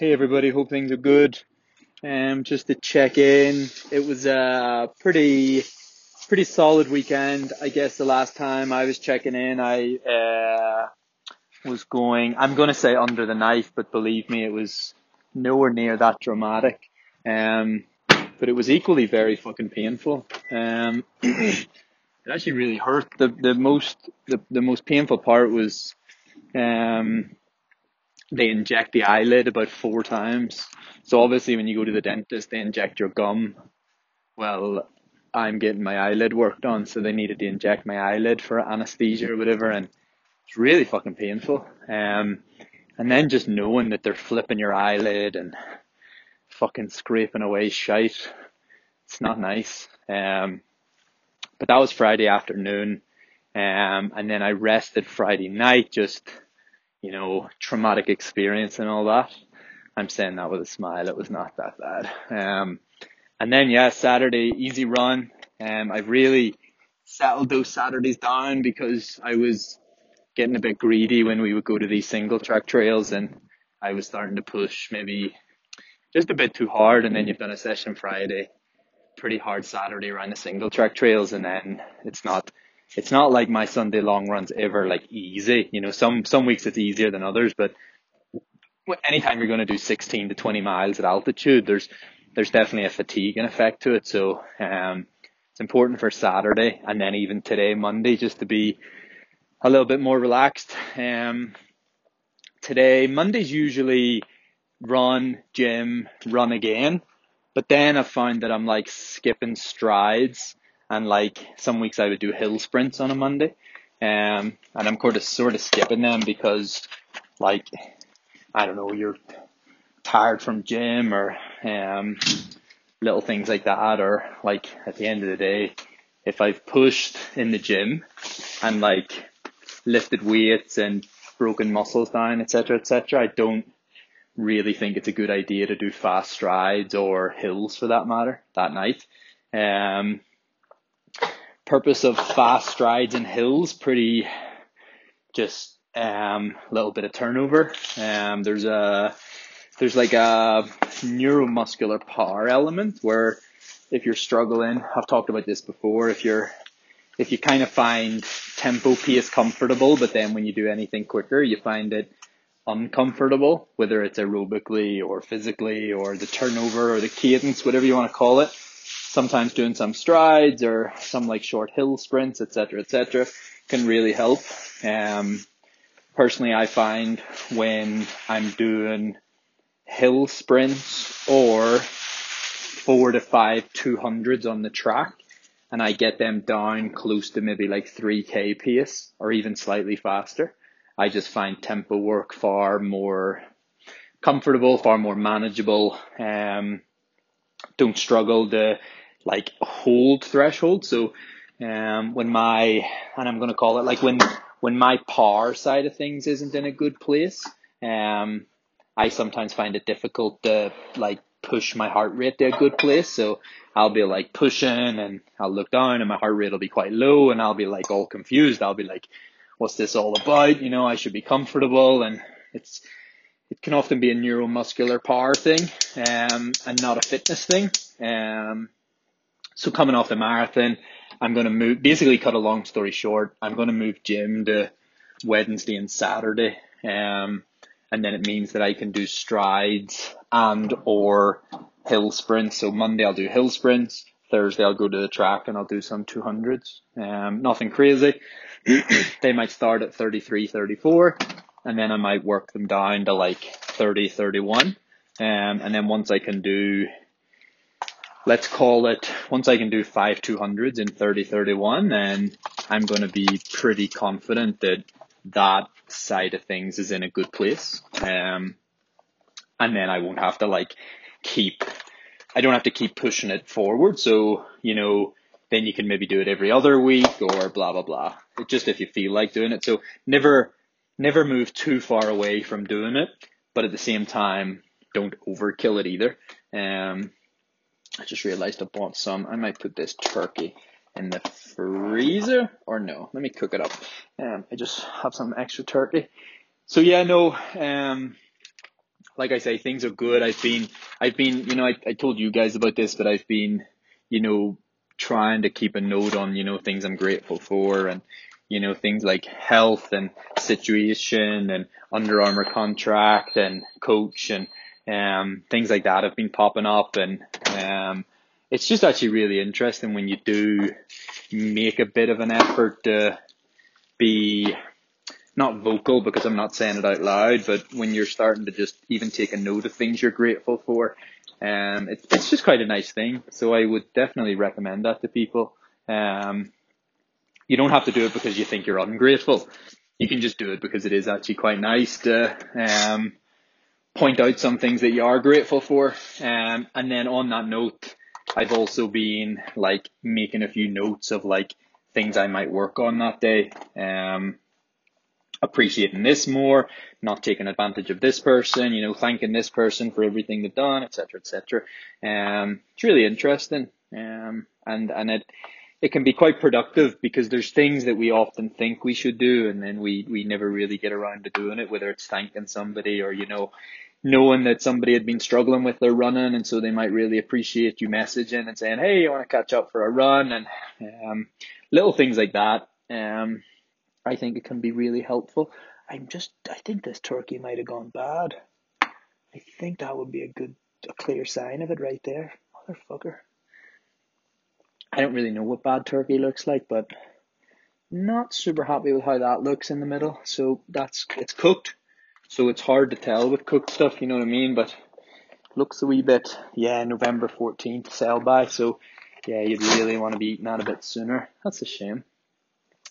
Hey everybody, hope things are good. Um, just to check in, it was a pretty, pretty solid weekend. I guess the last time I was checking in, I uh, was going. I'm gonna say under the knife, but believe me, it was nowhere near that dramatic. Um, but it was equally very fucking painful. Um, it actually really hurt. The the most the, the most painful part was um they inject the eyelid about four times. So obviously when you go to the dentist, they inject your gum. Well, I'm getting my eyelid worked on, so they needed to inject my eyelid for anesthesia or whatever, and it's really fucking painful. Um, and then just knowing that they're flipping your eyelid and fucking scraping away shite, it's not nice. Um, but that was Friday afternoon, um, and then I rested Friday night just you know, traumatic experience and all that. I'm saying that with a smile. It was not that bad. Um, and then yeah, Saturday easy run. Um, I've really settled those Saturdays down because I was getting a bit greedy when we would go to these single track trails and I was starting to push maybe just a bit too hard. And then you've done a session Friday, pretty hard Saturday around the single track trails, and then it's not it's not like my Sunday long runs ever like easy. You know, some some weeks it's easier than others, but anytime you're going to do 16 to 20 miles at altitude, there's there's definitely a fatiguing effect to it. So um, it's important for Saturday and then even today, Monday, just to be a little bit more relaxed. Um, today, Monday's usually run, gym, run again. But then I found that I'm like skipping strides and like some weeks I would do hill sprints on a Monday. Um, and I'm sort of sort of skipping them because like I don't know you're tired from gym or um, little things like that or like at the end of the day if I've pushed in the gym and like lifted weights and broken muscles down etc etc I don't really think it's a good idea to do fast strides or hills for that matter that night um purpose of fast strides and hills pretty just um a little bit of turnover. Um there's a there's like a neuromuscular power element where if you're struggling, I've talked about this before, if you're if you kind of find tempo pace comfortable, but then when you do anything quicker, you find it uncomfortable, whether it's aerobically or physically or the turnover or the cadence, whatever you want to call it sometimes doing some strides or some like short hill sprints, etc., etc., can really help. Um, personally, I find when I'm doing hill sprints or four to five two hundreds on the track, and I get them down close to maybe like 3k pace or even slightly faster, I just find tempo work far more comfortable, far more manageable. Um, don't struggle to like hold threshold. So um, when my and I'm gonna call it like when when my par side of things isn't in a good place, um, I sometimes find it difficult to like push my heart rate to a good place. So I'll be like pushing and I'll look down and my heart rate will be quite low and I'll be like all confused. I'll be like, what's this all about? You know, I should be comfortable and it's it can often be a neuromuscular power thing um, and not a fitness thing. Um, so coming off the marathon, I'm going to move, basically cut a long story short, I'm going to move gym to Wednesday and Saturday. Um, and then it means that I can do strides and or hill sprints. So Monday I'll do hill sprints. Thursday I'll go to the track and I'll do some 200s. Um, nothing crazy. they might start at 33, 34 and then I might work them down to like 30, 31. Um, and then once I can do let's call it once I can do five 200s in 30 31, then I'm going to be pretty confident that that side of things is in a good place. Um, and then I won't have to like keep, I don't have to keep pushing it forward. So, you know, then you can maybe do it every other week or blah, blah, blah. It just if you feel like doing it. So never, never move too far away from doing it, but at the same time, don't overkill it either. Um, I just realized I bought some. I might put this turkey in the freezer or no. Let me cook it up. Um, I just have some extra turkey. So yeah, no, um, like I say, things are good. I've been, I've been, you know, I, I told you guys about this, but I've been, you know, trying to keep a note on, you know, things I'm grateful for and, you know, things like health and situation and Under Armour contract and coach and, um, things like that have been popping up and, um, it's just actually really interesting when you do make a bit of an effort to be not vocal because I'm not saying it out loud, but when you're starting to just even take a note of things you're grateful for, um, it, it's just quite a nice thing. So I would definitely recommend that to people. Um, you don't have to do it because you think you're ungrateful. You can just do it because it is actually quite nice to um, point out some things that you are grateful for. Um, and then on that note, I've also been like making a few notes of like things I might work on that day. Um, appreciating this more, not taking advantage of this person, you know, thanking this person for everything they've done, etc., etc. Um, it's really interesting, um, and and it it can be quite productive because there's things that we often think we should do, and then we we never really get around to doing it. Whether it's thanking somebody or you know, knowing that somebody had been struggling with their running, and so they might really appreciate you messaging and saying, "Hey, you want to catch up for a run?" and um, little things like that. Um, I think it can be really helpful. I'm just, I think this turkey might have gone bad. I think that would be a good, a clear sign of it right there. Motherfucker. I don't really know what bad turkey looks like, but not super happy with how that looks in the middle. So that's, it's cooked. So it's hard to tell with cooked stuff, you know what I mean? But looks a wee bit, yeah, November 14th sell by. So yeah, you'd really want to be eating that a bit sooner. That's a shame.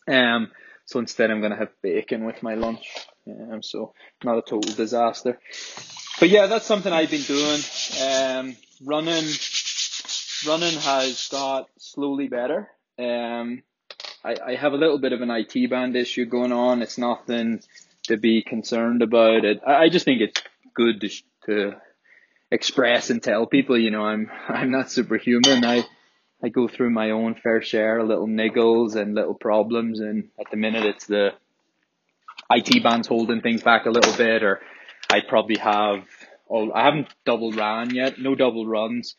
Um, so instead, I'm to have bacon with my lunch. Um, so not a total disaster. But yeah, that's something I've been doing. Um, running, running has got slowly better. Um, I, I have a little bit of an IT band issue going on. It's nothing to be concerned about. It. I, just think it's good to, to express and tell people, you know, I'm I'm not superhuman. I I go through my own fair share of little niggles and little problems, and at the minute it's the IT band's holding things back a little bit, or I probably have. Oh, I haven't double ran yet. No double runs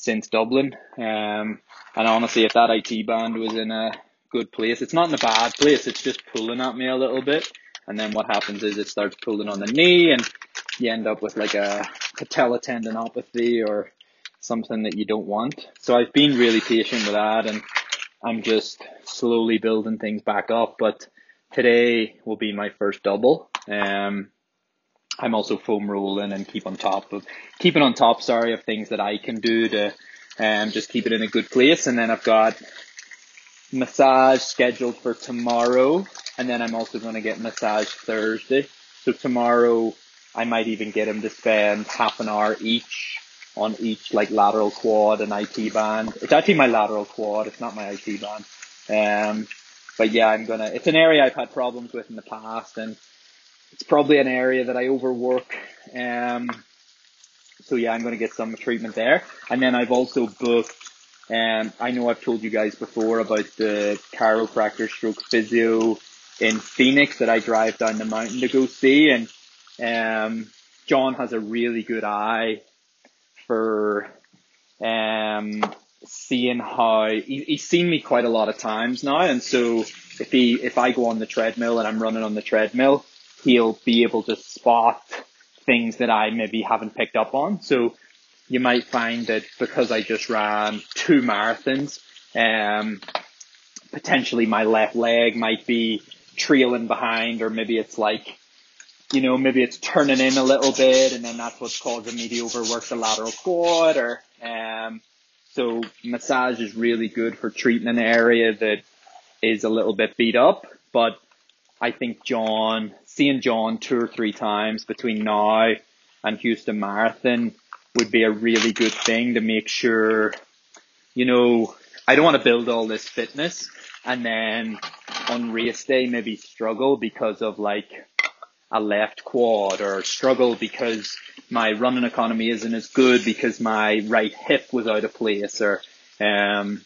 since Dublin. Um, and honestly, if that IT band was in a good place, it's not in a bad place. It's just pulling at me a little bit, and then what happens is it starts pulling on the knee, and you end up with like a patella tendinopathy or something that you don't want. So I've been really patient with that and I'm just slowly building things back up. But today will be my first double. Um, I'm also foam rolling and keep on top of keeping on top, sorry, of things that I can do to um, just keep it in a good place. And then I've got massage scheduled for tomorrow. And then I'm also going to get massage Thursday. So tomorrow I might even get him to spend half an hour each on each like lateral quad and IT band. It's actually my lateral quad. It's not my IT band. Um, but yeah, I'm gonna. It's an area I've had problems with in the past, and it's probably an area that I overwork. Um, so yeah, I'm gonna get some treatment there, and then I've also booked. Um, I know I've told you guys before about the chiropractor stroke physio in Phoenix that I drive down the mountain to go see, and um, John has a really good eye for um, seeing how he, he's seen me quite a lot of times now, and so if he if I go on the treadmill and I'm running on the treadmill, he'll be able to spot things that I maybe haven't picked up on. So you might find that because I just ran two marathons, um, potentially my left leg might be trailing behind, or maybe it's like you know, maybe it's turning in a little bit and then that's what's causing me to overwork the lateral quad or, um, so massage is really good for treating an area that is a little bit beat up, but I think John, seeing John two or three times between now and Houston Marathon would be a really good thing to make sure, you know, I don't want to build all this fitness and then on race day maybe struggle because of like a left quad or struggle because my running economy isn't as good because my right hip was out of place or um,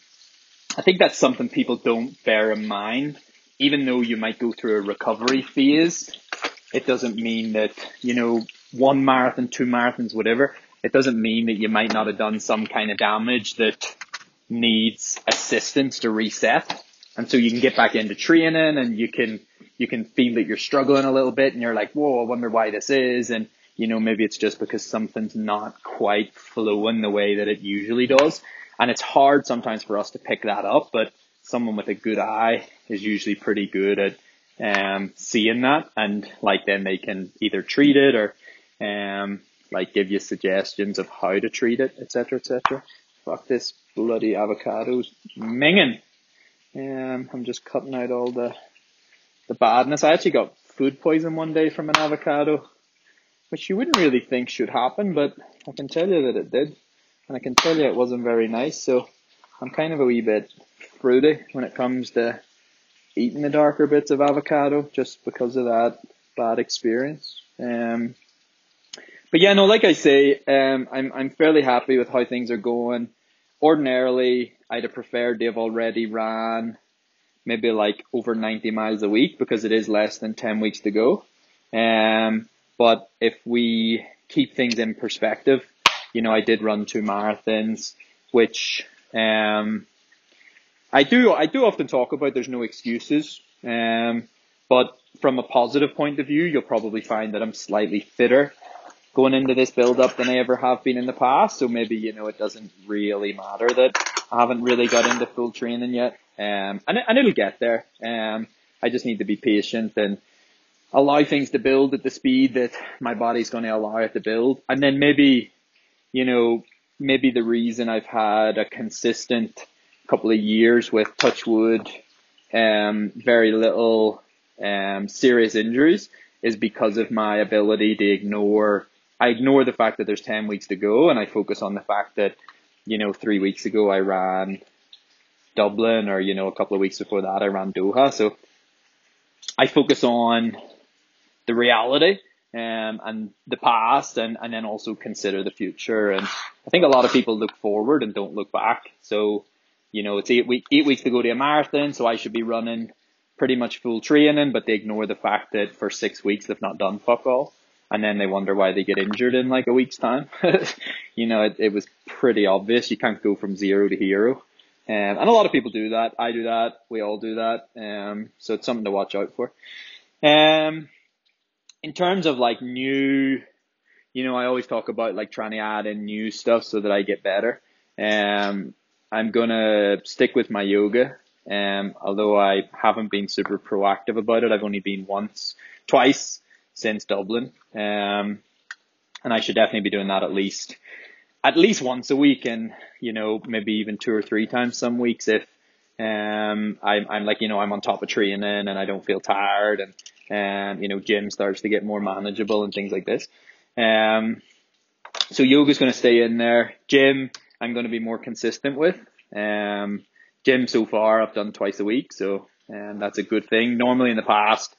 I think that's something people don't bear in mind. Even though you might go through a recovery phase, it doesn't mean that, you know, one marathon, two marathons, whatever, it doesn't mean that you might not have done some kind of damage that needs assistance to reset. And so you can get back into training and you can, you can feel that you're struggling a little bit and you're like, whoa, I wonder why this is. And, you know, maybe it's just because something's not quite flowing the way that it usually does. And it's hard sometimes for us to pick that up, but someone with a good eye is usually pretty good at um, seeing that and like then they can either treat it or um, like give you suggestions of how to treat it, etc., etc. Fuck this bloody avocados minging. Um, I'm just cutting out all the the badness. I actually got food poison one day from an avocado, which you wouldn't really think should happen, but I can tell you that it did, and I can tell you it wasn't very nice. So I'm kind of a wee bit fruity when it comes to eating the darker bits of avocado, just because of that bad experience. Um, but yeah, no, like I say, um, I'm I'm fairly happy with how things are going. Ordinarily, I'd have preferred they've already ran maybe like over 90 miles a week because it is less than 10 weeks to go. Um, but if we keep things in perspective, you know, I did run two marathons, which um, I do I do often talk about. There's no excuses, um, but from a positive point of view, you'll probably find that I'm slightly fitter going into this build up than I ever have been in the past. So maybe, you know, it doesn't really matter that I haven't really got into full training yet. Um, and, and it'll get there. Um, I just need to be patient and allow things to build at the speed that my body's going to allow it to build. And then maybe, you know, maybe the reason I've had a consistent couple of years with Touchwood, um, very little, um, serious injuries is because of my ability to ignore I ignore the fact that there's 10 weeks to go and I focus on the fact that, you know, three weeks ago I ran Dublin or, you know, a couple of weeks before that I ran Doha. So I focus on the reality um, and the past and, and then also consider the future. And I think a lot of people look forward and don't look back. So, you know, it's eight week, eight weeks to go to a marathon. So I should be running pretty much full training, but they ignore the fact that for six weeks they've not done fuck all and then they wonder why they get injured in like a week's time. you know, it, it was pretty obvious. You can't go from zero to hero. Um, and a lot of people do that. I do that. We all do that. Um, so it's something to watch out for. Um, in terms of like new, you know, I always talk about like trying to add in new stuff so that I get better. Um, I'm gonna stick with my yoga. Um, although I haven't been super proactive about it, I've only been once, twice since Dublin. Um, and I should definitely be doing that at least, at least once a week and, you know, maybe even two or three times some weeks if, um, I'm, I'm like, you know, I'm on top of training and I don't feel tired and, um, you know, gym starts to get more manageable and things like this. Um, so yoga's going to stay in there. Gym, I'm going to be more consistent with. Um, gym so far I've done twice a week, so um, that's a good thing. Normally in the past,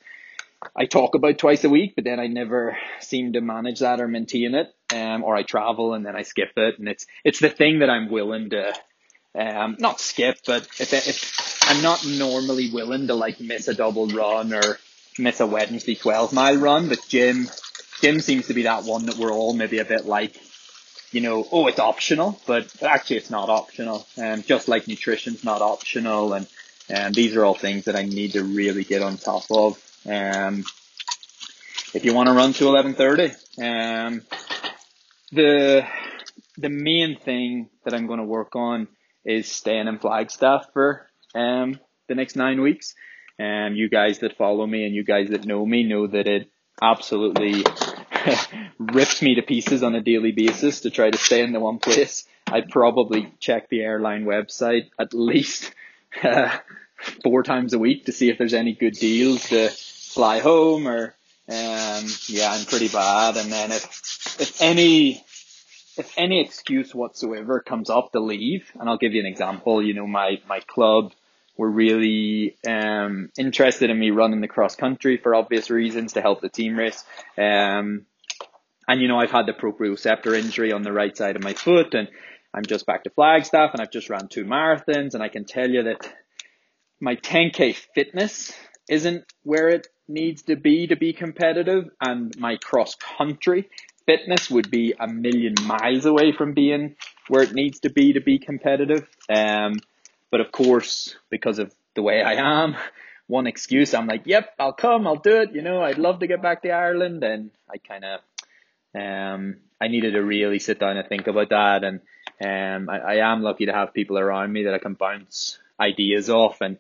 I talk about twice a week, but then I never seem to manage that or maintain it. Um, or I travel and then I skip it, and it's it's the thing that I'm willing to, um, not skip, but if if I'm not normally willing to like miss a double run or miss a Wednesday twelve mile run, but gym gym seems to be that one that we're all maybe a bit like, you know, oh it's optional, but actually it's not optional, and just like nutrition's not optional, and and these are all things that I need to really get on top of. Um, if you want to run to 11:30, um, the the main thing that I'm going to work on is staying in Flagstaff for um, the next nine weeks. Um, you guys that follow me and you guys that know me know that it absolutely rips me to pieces on a daily basis to try to stay in the one place. I probably check the airline website at least uh, four times a week to see if there's any good deals to fly home or um, yeah, I'm pretty bad. And then if if any if any excuse whatsoever comes up to leave, and I'll give you an example. You know, my my club were really um, interested in me running the cross country for obvious reasons to help the team race. Um, and you know, I've had the proprioceptor injury on the right side of my foot, and I'm just back to Flagstaff, and I've just ran two marathons, and I can tell you that my 10k fitness isn't where it needs to be to be competitive, and my cross country fitness would be a million miles away from being where it needs to be to be competitive. Um, but of course, because of the way I am, one excuse, I'm like, yep, I'll come, I'll do it. You know, I'd love to get back to Ireland. And I kind of, um, I needed to really sit down and think about that. And, um, I, I am lucky to have people around me that I can bounce ideas off and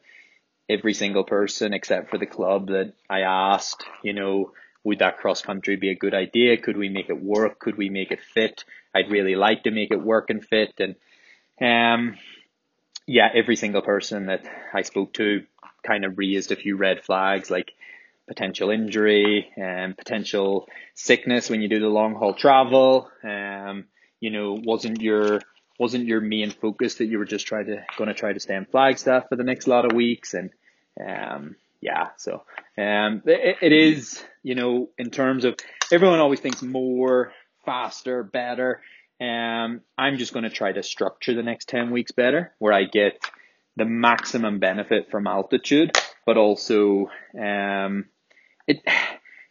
every single person except for the club that I asked, you know, would that cross country be a good idea? Could we make it work? Could we make it fit? I'd really like to make it work and fit. And, um, yeah, every single person that I spoke to kind of raised a few red flags like potential injury and potential sickness when you do the long haul travel. Um, you know, wasn't your wasn't your main focus that you were just trying to going to try to stay in Flagstaff for the next lot of weeks and um, yeah, so um, it, it is you know in terms of everyone always thinks more, faster, better. Um, I'm just going to try to structure the next ten weeks better, where I get the maximum benefit from altitude, but also um, it.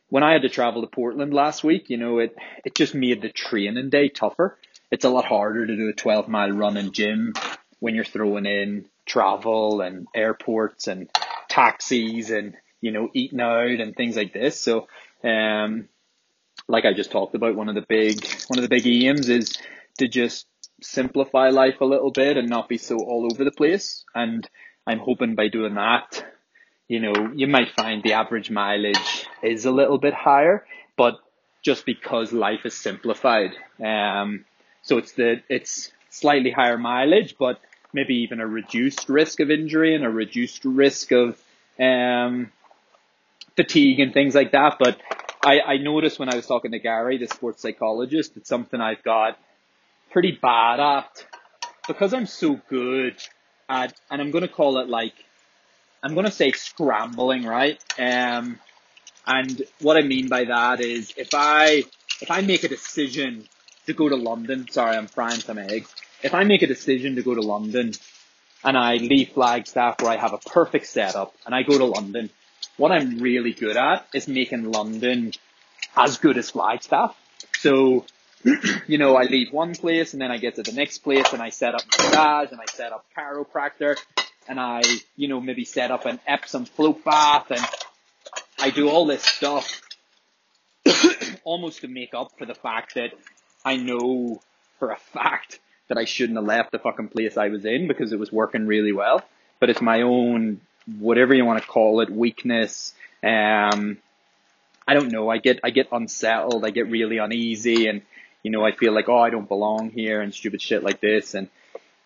When I had to travel to Portland last week, you know, it it just made the training day tougher. It's a lot harder to do a 12 mile run in gym when you're throwing in travel and airports and taxis and you know eating out and things like this. So, um, like I just talked about, one of the big one of the big aims is to just simplify life a little bit and not be so all over the place. And I'm hoping by doing that, you know, you might find the average mileage is a little bit higher, but just because life is simplified. Um, so it's the, it's slightly higher mileage, but maybe even a reduced risk of injury and a reduced risk of, um, fatigue and things like that. But I, I noticed when I was talking to Gary, the sports psychologist, it's something I've got pretty bad at because I'm so good at, and I'm going to call it like, I'm going to say scrambling, right? Um, and what I mean by that is if I, if I make a decision to go to London, sorry, I'm frying some eggs. If I make a decision to go to London and I leave Flagstaff where I have a perfect setup and I go to London, what I'm really good at is making London as good as Flagstaff. So you know, I leave one place and then I get to the next place and I set up massage and I set up chiropractor and I, you know, maybe set up an Epsom float bath and I do all this stuff almost to make up for the fact that I know for a fact that I shouldn't have left the fucking place I was in because it was working really well. But it's my own, whatever you want to call it, weakness. Um, I don't know. I get, I get unsettled. I get really uneasy and you know, I feel like, oh, I don't belong here and stupid shit like this. And,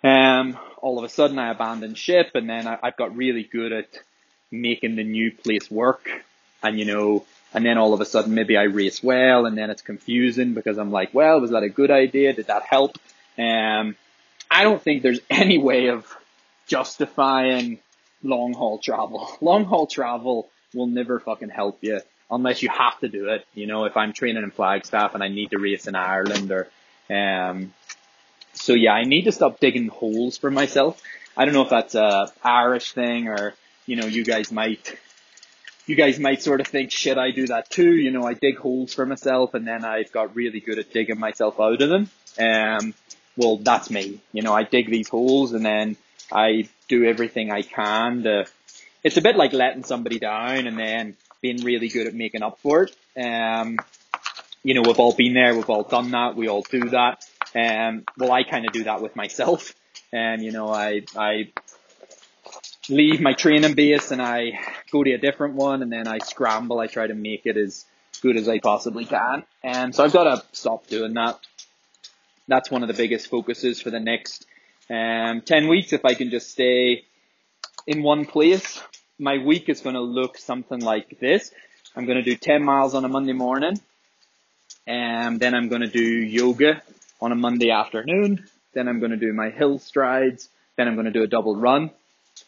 um, all of a sudden I abandoned ship and then I, I've got really good at making the new place work. And, you know, and then all of a sudden maybe I race well and then it's confusing because I'm like, well, was that a good idea? Did that help? Um, I don't think there's any way of justifying long haul travel. Long haul travel will never fucking help you unless you have to do it. You know, if I'm training in Flagstaff and I need to race in Ireland or, um, so yeah, I need to stop digging holes for myself. I don't know if that's a Irish thing or, you know, you guys might, you guys might sort of think, shit, I do that too. You know, I dig holes for myself and then I've got really good at digging myself out of them. Um, well, that's me. You know, I dig these holes and then I do everything I can to, it's a bit like letting somebody down and then being really good at making up for it. Um, you know, we've all been there, we've all done that, we all do that. Um, well, I kind of do that with myself. And, um, you know, I, I leave my training base and I go to a different one and then I scramble. I try to make it as good as I possibly can. And so I've got to stop doing that. That's one of the biggest focuses for the next, um, 10 weeks. If I can just stay in one place my week is going to look something like this. I'm going to do 10 miles on a Monday morning. And then I'm going to do yoga on a Monday afternoon. Then I'm going to do my hill strides. Then I'm going to do a double run.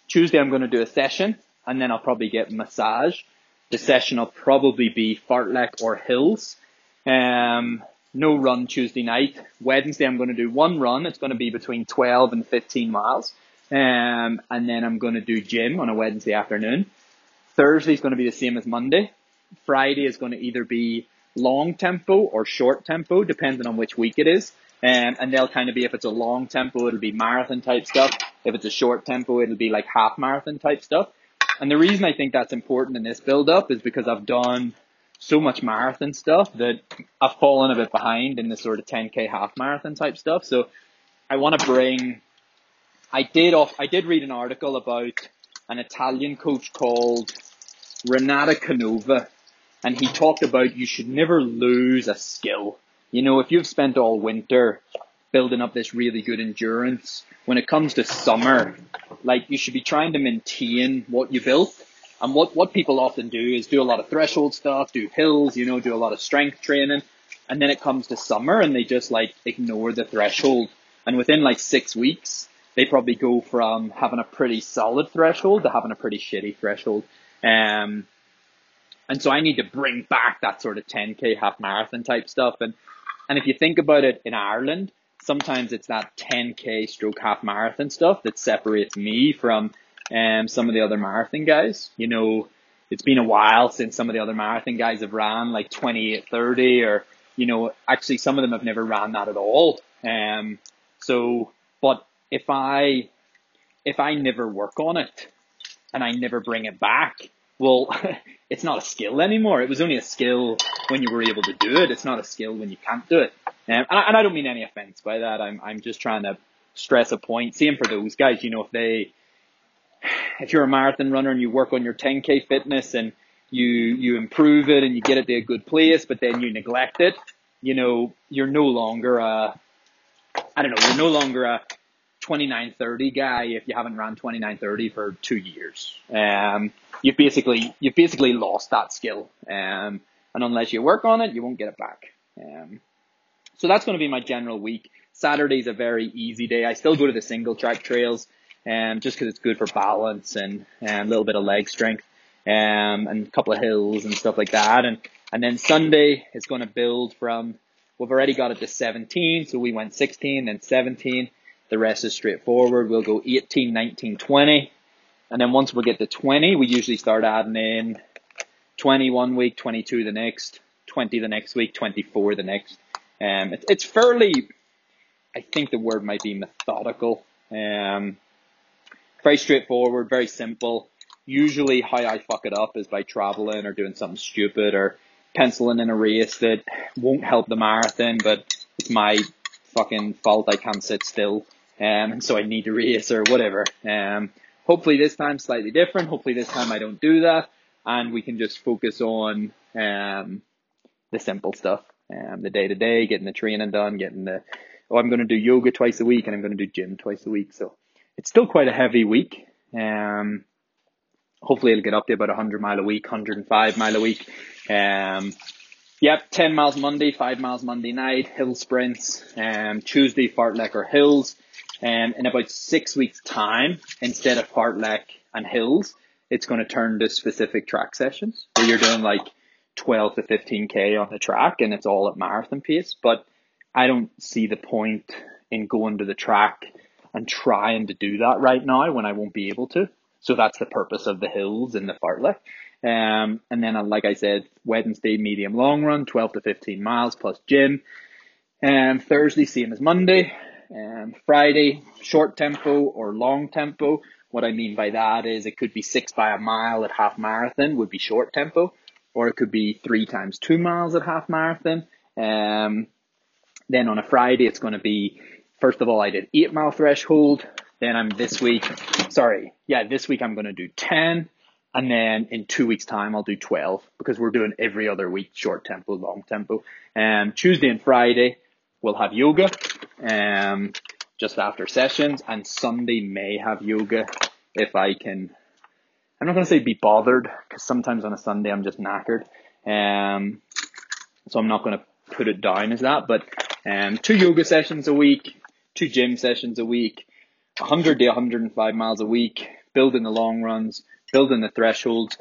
Tuesday I'm going to do a session and then I'll probably get massage. The session will probably be fartlek or hills. Um, no run Tuesday night. Wednesday I'm going to do one run. It's going to be between 12 and 15 miles. Um, and then I'm going to do gym on a Wednesday afternoon. Thursday is going to be the same as Monday. Friday is going to either be long tempo or short tempo, depending on which week it is. Um, and they'll kind of be, if it's a long tempo, it'll be marathon type stuff. If it's a short tempo, it'll be like half marathon type stuff. And the reason I think that's important in this build up is because I've done so much marathon stuff that I've fallen a bit behind in the sort of 10k half marathon type stuff. So I want to bring, I did off, I did read an article about an Italian coach called Renato Canova and he talked about you should never lose a skill. You know, if you've spent all winter building up this really good endurance, when it comes to summer, like you should be trying to maintain what you built. And what, what people often do is do a lot of threshold stuff, do hills, you know, do a lot of strength training. And then it comes to summer and they just like ignore the threshold. And within like six weeks, they probably go from having a pretty solid threshold to having a pretty shitty threshold. Um, and so I need to bring back that sort of 10k half marathon type stuff. And, and if you think about it in Ireland, sometimes it's that 10k stroke half marathon stuff that separates me from um, some of the other marathon guys. You know, it's been a while since some of the other marathon guys have ran like 28, 30 or, you know, actually some of them have never ran that at all. Um, so, but if I, if I never work on it and I never bring it back, well, it's not a skill anymore. It was only a skill when you were able to do it. It's not a skill when you can't do it. Um, and, I, and I don't mean any offense by that. I'm, I'm just trying to stress a point. Same for those guys, you know, if they, if you're a marathon runner and you work on your 10k fitness and you, you improve it and you get it to a good place, but then you neglect it, you know, you're no longer a, I don't know, you're no longer a 2930 guy if you haven't ran 2930 for two years. Um, you've basically, you've basically lost that skill. Um, and unless you work on it, you won't get it back. Um, so that's going to be my general week. Saturday's a very easy day. I still go to the single track trails, um, just because it's good for balance and, and a little bit of leg strength, um, and a couple of hills and stuff like that. And, and then Sunday is going to build from, we've already got it to 17, so we went 16, and 17. The rest is straightforward. We'll go 18, 19, 20. And then once we get to 20, we usually start adding in 20 one week, 22 the next, 20 the next week, 24 the next. Um, it, it's fairly, I think the word might be methodical. Um, very straightforward, very simple. Usually how I fuck it up is by traveling or doing something stupid or penciling in a race that won't help the marathon, but it's my fucking fault I can't sit still. Um, and so I need to race or whatever. Um, hopefully this time slightly different. Hopefully this time I don't do that and we can just focus on um, the simple stuff, um, the day to day, getting the training done, getting the oh I'm going to do yoga twice a week and I'm going to do gym twice a week. So it's still quite a heavy week. Um, hopefully it'll get up to about 100 mile a week, 105 mile a week. Um, yep, 10 miles Monday, 5 miles Monday night, hill sprints, um, Tuesday fartlek or hills. Um, in about six weeks time, instead of fartlek and hills, it's going to turn to specific track sessions where you're doing like 12 to 15k on the track and it's all at marathon pace. But I don't see the point in going to the track and trying to do that right now when I won't be able to. So that's the purpose of the hills and the fartlek. Um, and then, uh, like I said, Wednesday, medium long run, 12 to 15 miles plus gym. And Thursday, same as Monday. And Friday, short tempo or long tempo. What I mean by that is it could be six by a mile at half marathon would be short tempo, or it could be three times two miles at half marathon. Um, then on a Friday, it's going to be, first of all, I did eight mile threshold. Then I'm this week, sorry, yeah, this week I'm going to do 10. And then in two weeks time, I'll do 12 because we're doing every other week, short tempo, long tempo. Um, Tuesday and Friday, we'll have yoga. Um, just after sessions, and Sunday may have yoga if I can. I'm not going to say be bothered because sometimes on a Sunday I'm just knackered. Um, so I'm not going to put it down as that, but um, two yoga sessions a week, two gym sessions a week, 100 to 105 miles a week, building the long runs, building the thresholds.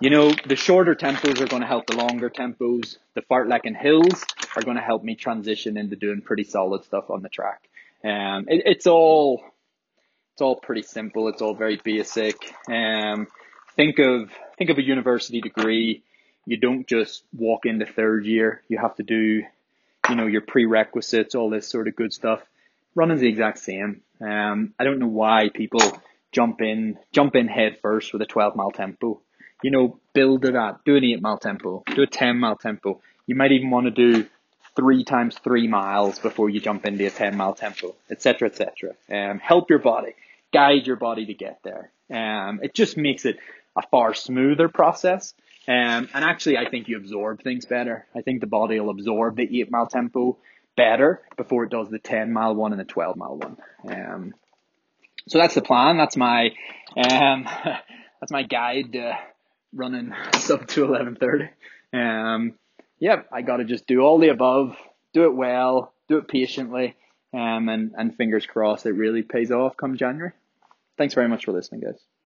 You know, the shorter tempos are going to help the longer tempos. The fartlek and hills are going to help me transition into doing pretty solid stuff on the track. Um, it, it's all it's all pretty simple. It's all very basic. Um, think of think of a university degree. You don't just walk into third year. You have to do, you know, your prerequisites, all this sort of good stuff. Running's the exact same. Um, I don't know why people jump in jump in head first with a 12 mile tempo. You know, build it up. Do an eight mile tempo. Do a 10 mile tempo. You might even want to do three times three miles before you jump into a 10 mile tempo, etc., etc. Um, help your body, guide your body to get there. Um, it just makes it a far smoother process. Um, and actually, I think you absorb things better. I think the body will absorb the eight mile tempo better before it does the 10 mile one and the 12 mile one. Um, so that's the plan. That's my, um, that's my guide to running sub to 1130. Um, yeah, I got to just do all the above, do it well, do it patiently, um, and, and fingers crossed it really pays off come January. Thanks very much for listening, guys.